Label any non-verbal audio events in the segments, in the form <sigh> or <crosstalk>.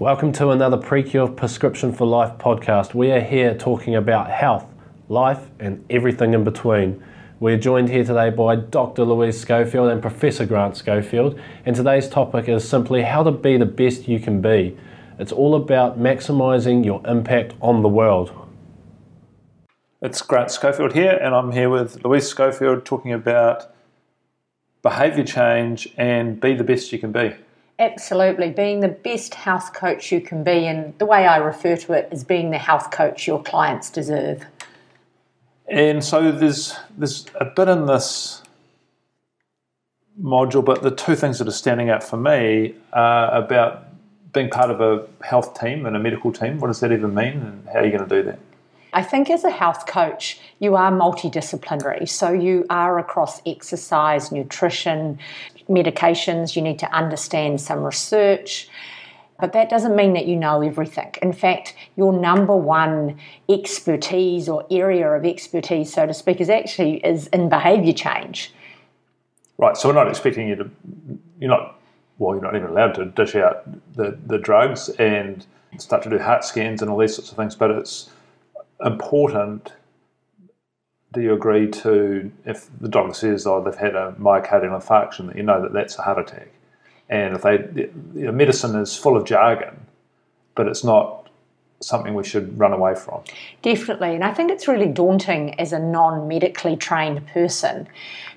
Welcome to another PreKure Prescription for Life podcast. We are here talking about health, life, and everything in between. We're joined here today by Dr. Louise Schofield and Professor Grant Schofield, and today's topic is simply how to be the best you can be. It's all about maximizing your impact on the world. It's Grant Schofield here, and I'm here with Louise Schofield talking about behaviour change and be the best you can be. Absolutely, being the best health coach you can be, and the way I refer to it is being the health coach your clients deserve. And so there's there's a bit in this module, but the two things that are standing out for me are about being part of a health team and a medical team. What does that even mean, and how are you going to do that? I think as a health coach, you are multidisciplinary. So you are across exercise, nutrition, medications, you need to understand some research. But that doesn't mean that you know everything. In fact, your number one expertise or area of expertise, so to speak, is actually is in behaviour change. Right. So we're not expecting you to. You're not. Well, you're not even allowed to dish out the, the drugs and start to do heart scans and all these sorts of things. But it's important. Do you agree to if the doctor says, "Oh, they've had a myocardial infarction," that you know that that's a heart attack? And if they, you know, medicine is full of jargon, but it's not something we should run away from. Definitely. And I think it's really daunting as a non medically trained person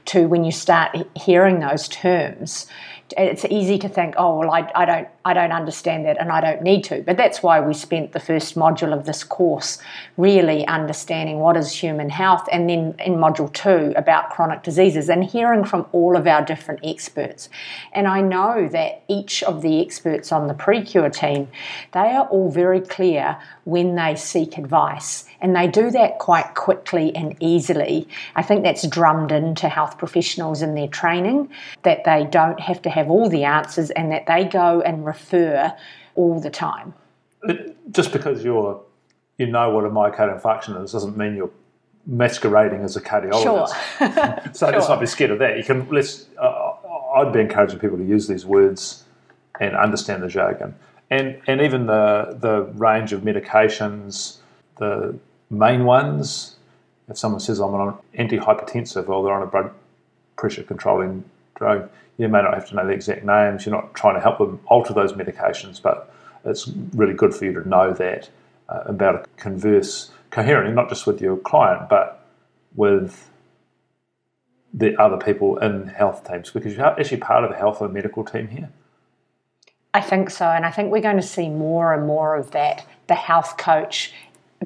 to, when you start hearing those terms, it's easy to think, oh well, I, I don't I don't understand that and I don't need to. But that's why we spent the first module of this course really understanding what is human health, and then in module two about chronic diseases and hearing from all of our different experts. And I know that each of the experts on the PreKure team, they are all very clear when they seek advice. And they do that quite quickly and easily. I think that's drummed into health professionals in their training that they don't have to have all the answers and that they go and refer all the time. Just because you're you know what a myocardial infarction is doesn't mean you're masquerading as a cardiologist. Sure. <laughs> <laughs> so sure. let's not be scared of that. You can let's. Uh, I'd be encouraging people to use these words and understand the jargon, and and even the the range of medications, the main ones. If someone says I'm on an antihypertensive, or they're on a blood pressure controlling drug, you may not have to know the exact names. You're not trying to help them alter those medications, but it's really good for you to know that uh, about to converse coherently, not just with your client, but with the other people in health teams, because you're actually part of the health and medical team here. I think so, and I think we're going to see more and more of that. The health coach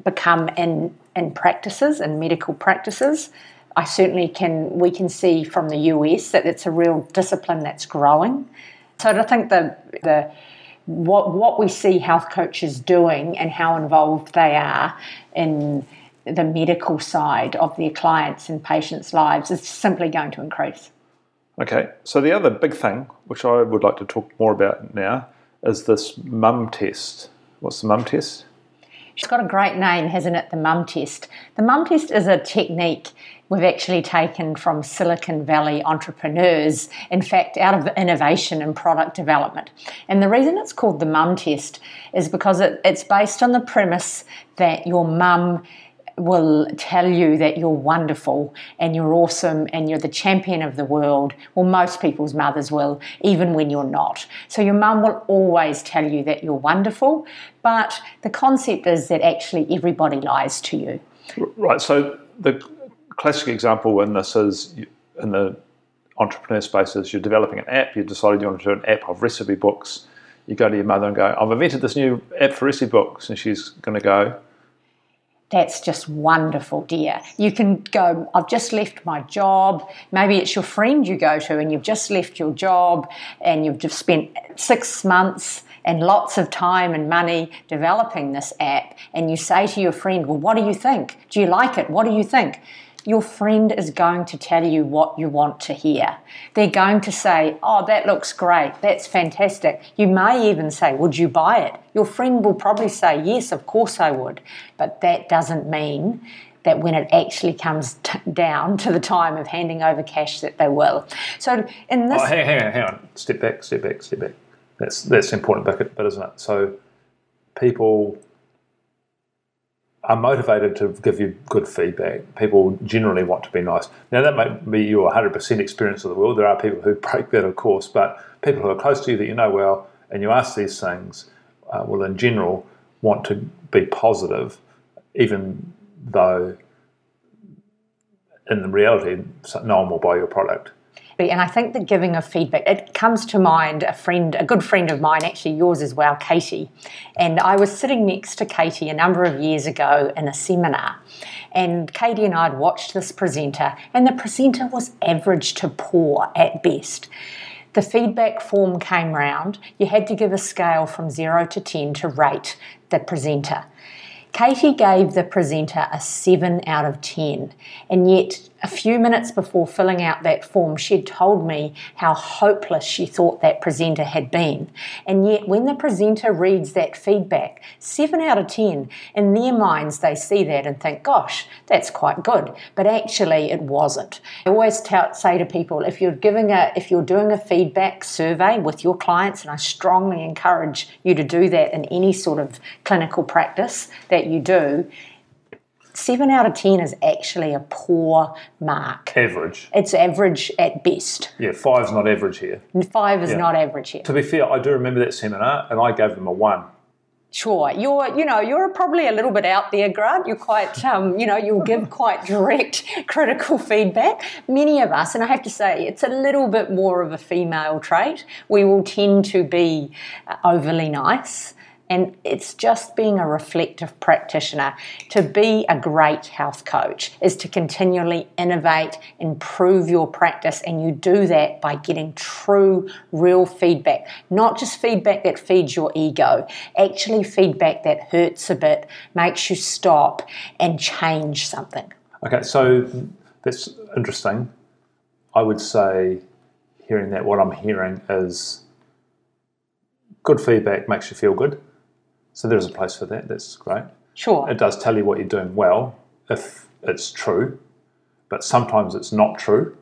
become in in practices and medical practices. I certainly can. We can see from the US that it's a real discipline that's growing. So I think the the what what we see health coaches doing and how involved they are in the medical side of their clients and patients' lives is simply going to increase. Okay, so the other big thing, which I would like to talk more about now, is this mum test. What's the mum test? She's got a great name, hasn't it? The mum test. The mum test is a technique we've actually taken from Silicon Valley entrepreneurs, in fact, out of innovation and product development. And the reason it's called the mum test is because it, it's based on the premise that your mum will tell you that you're wonderful and you're awesome and you're the champion of the world. Well, most people's mothers will, even when you're not. So your mum will always tell you that you're wonderful, but the concept is that actually everybody lies to you. Right. So the classic example in this is in the entrepreneur space is you're developing an app, You've decided you want to do an app of recipe books. You go to your mother and go, I've invented this new app for recipe books. And she's going to go, that's just wonderful, dear. You can go, I've just left my job. Maybe it's your friend you go to and you've just left your job and you've just spent six months and lots of time and money developing this app. And you say to your friend, Well, what do you think? Do you like it? What do you think? Your friend is going to tell you what you want to hear. They're going to say, Oh, that looks great. That's fantastic. You may even say, Would you buy it? Your friend will probably say, Yes, of course I would. But that doesn't mean that when it actually comes t- down to the time of handing over cash that they will. So in this, oh, hang, hang on, hang on, step back, step back, step back. That's that's important bit, isn't it? So people are motivated to give you good feedback. People generally want to be nice. Now, that might be your 100% experience of the world. There are people who break that, of course, but people who are close to you that you know well and you ask these things uh, will, in general, want to be positive, even though in reality, no one will buy your product. And I think the giving of feedback, it comes to mind a friend, a good friend of mine, actually yours as well, Katie. And I was sitting next to Katie a number of years ago in a seminar. And Katie and I had watched this presenter, and the presenter was average to poor at best. The feedback form came round. You had to give a scale from 0 to 10 to rate the presenter. Katie gave the presenter a 7 out of 10, and yet a few minutes before filling out that form, she'd told me how hopeless she thought that presenter had been. And yet, when the presenter reads that feedback, 7 out of 10, in their minds, they see that and think, gosh, that's quite good. But actually, it wasn't. I always say to people if you're, giving a, if you're doing a feedback survey with your clients, and I strongly encourage you to do that in any sort of clinical practice that you do, seven out of ten is actually a poor mark. Average. It's average at best. Yeah, five's not average here. Five is Yeah. not average here. To be fair, I do remember that seminar, and I gave them a one. Sure, you're you know you're probably a little bit out there, Grant. You're quite um, you know you'll give quite direct <laughs> critical feedback. Many of us, and I have to say, it's a little bit more of a female trait. We will tend to be overly nice. And it's just being a reflective practitioner. To be a great health coach is to continually innovate, improve your practice, and you do that by getting true, real feedback. Not just feedback that feeds your ego, actually, feedback that hurts a bit, makes you stop and change something. Okay, so that's interesting. I would say, hearing that, what I'm hearing is good feedback makes you feel good. So there's a place for that. That's great. Sure. It does tell you what you're doing well if it's true, but sometimes it's not true.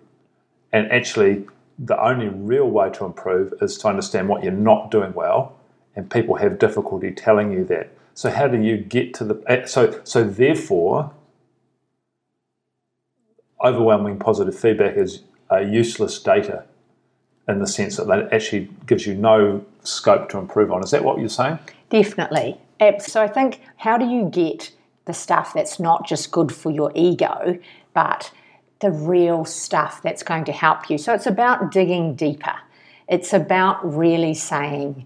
And actually, the only real way to improve is to understand what you're not doing well, and people have difficulty telling you that. So how do you get to the eh, so so therefore overwhelming positive feedback is uh, useless data in the sense that that actually gives you no scope to improve on. Is that what you're saying? Definitely. So I think how do you get the stuff that's not just good for your ego, but the real stuff that's going to help you? So it's about digging deeper. It's about really saying,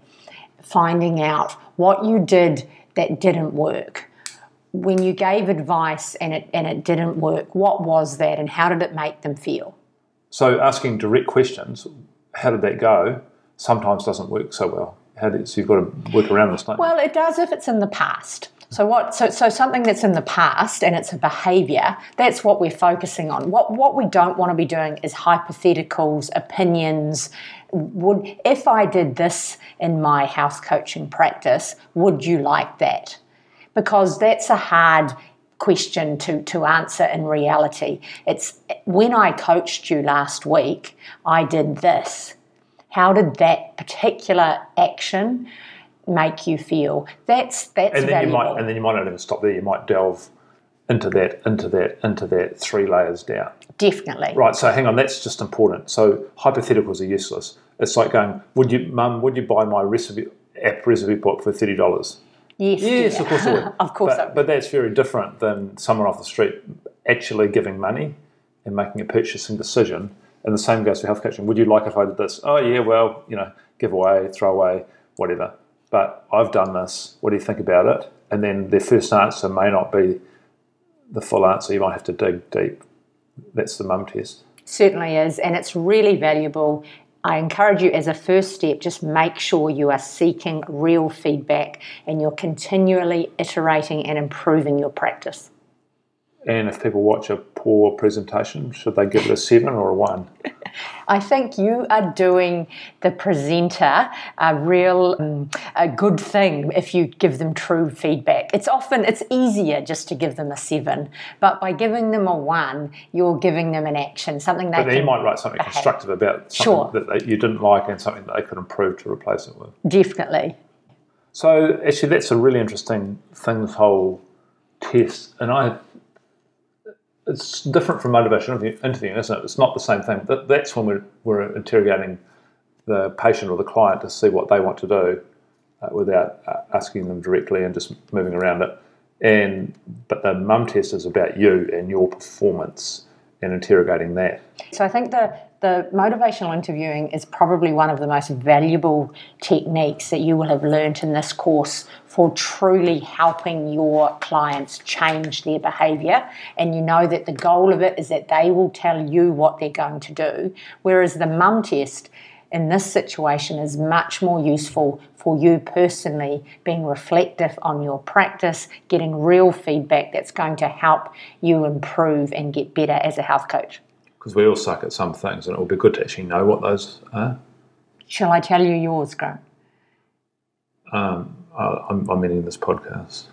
finding out what you did that didn't work. When you gave advice and it and it didn't work, what was that and how did it make them feel? So asking direct questions, how did that go? Sometimes doesn't work so well. How so you've got to work around this, don't? Well, it does if it's in the past. So what? So, so something that's in the past and it's a behaviour. That's what we're focusing on. What what we don't want to be doing is hypotheticals, opinions. Would if I did this in my house coaching practice, would you like that? Because that's a hard question to, to answer in reality. It's when I coached you last week, I did this. How did that particular action make you feel? That's that's and then valuable. you might, and then you might not even stop there. You might delve into that, into that, into that, three layers down. Definitely. Right. So hang on, that's just important. So hypotheticals are useless. It's like going, would you, mum, would you buy my recipe app recipe book for thirty dollars? Yes. Yes, dear. of course <laughs> of course. But, but that's very different than someone off the street actually giving money and making a purchasing decision. And the same goes for health coaching. Would you like if I did this? Oh, yeah, well, you know, give away, throw away, whatever. But I've done this. What do you think about it? And then their first answer may not be the full answer. You might have to dig deep. That's the mum test. Certainly is, and it's really valuable. I encourage you as a first step, just make sure you are seeking real feedback and you're continually iterating and improving your practice. And if people watch a poor presentation, should they give it a seven or a one? <laughs> I think you are doing the presenter a real um, a good thing if you give them true feedback. It's often it's easier just to give them a seven, but by giving them a one, you're giving them an action, something they But then you might write something behave. constructive about something Sure. that they, you didn't like and something that they could improve to replace it with. definitely. So actually, that's a really interesting thing. This whole test, and I, it's different from motivation interviewing, isn't it? It's not the same thing. That, that's when we're, we're interrogating the patient or the client to see what they want to do uh, without uh, asking them directly and just moving around it. And but the mum test is about you and your performance and interrogating that. So I think the the motivational interviewing is probably one of the most valuable techniques that you will have learnt in this course for truly helping your clients change their behavior. And you know that the goal of it is that they will tell you what they're going to do. Whereas the mum test in this situation is much more useful for you personally, being reflective on your practice, getting real feedback that's going to help you improve and get better as a health coach. Because we all suck at some things, and it would be good to actually know what those are. Shall I tell you yours, Grant? Um, I'm, I'm ending this podcast.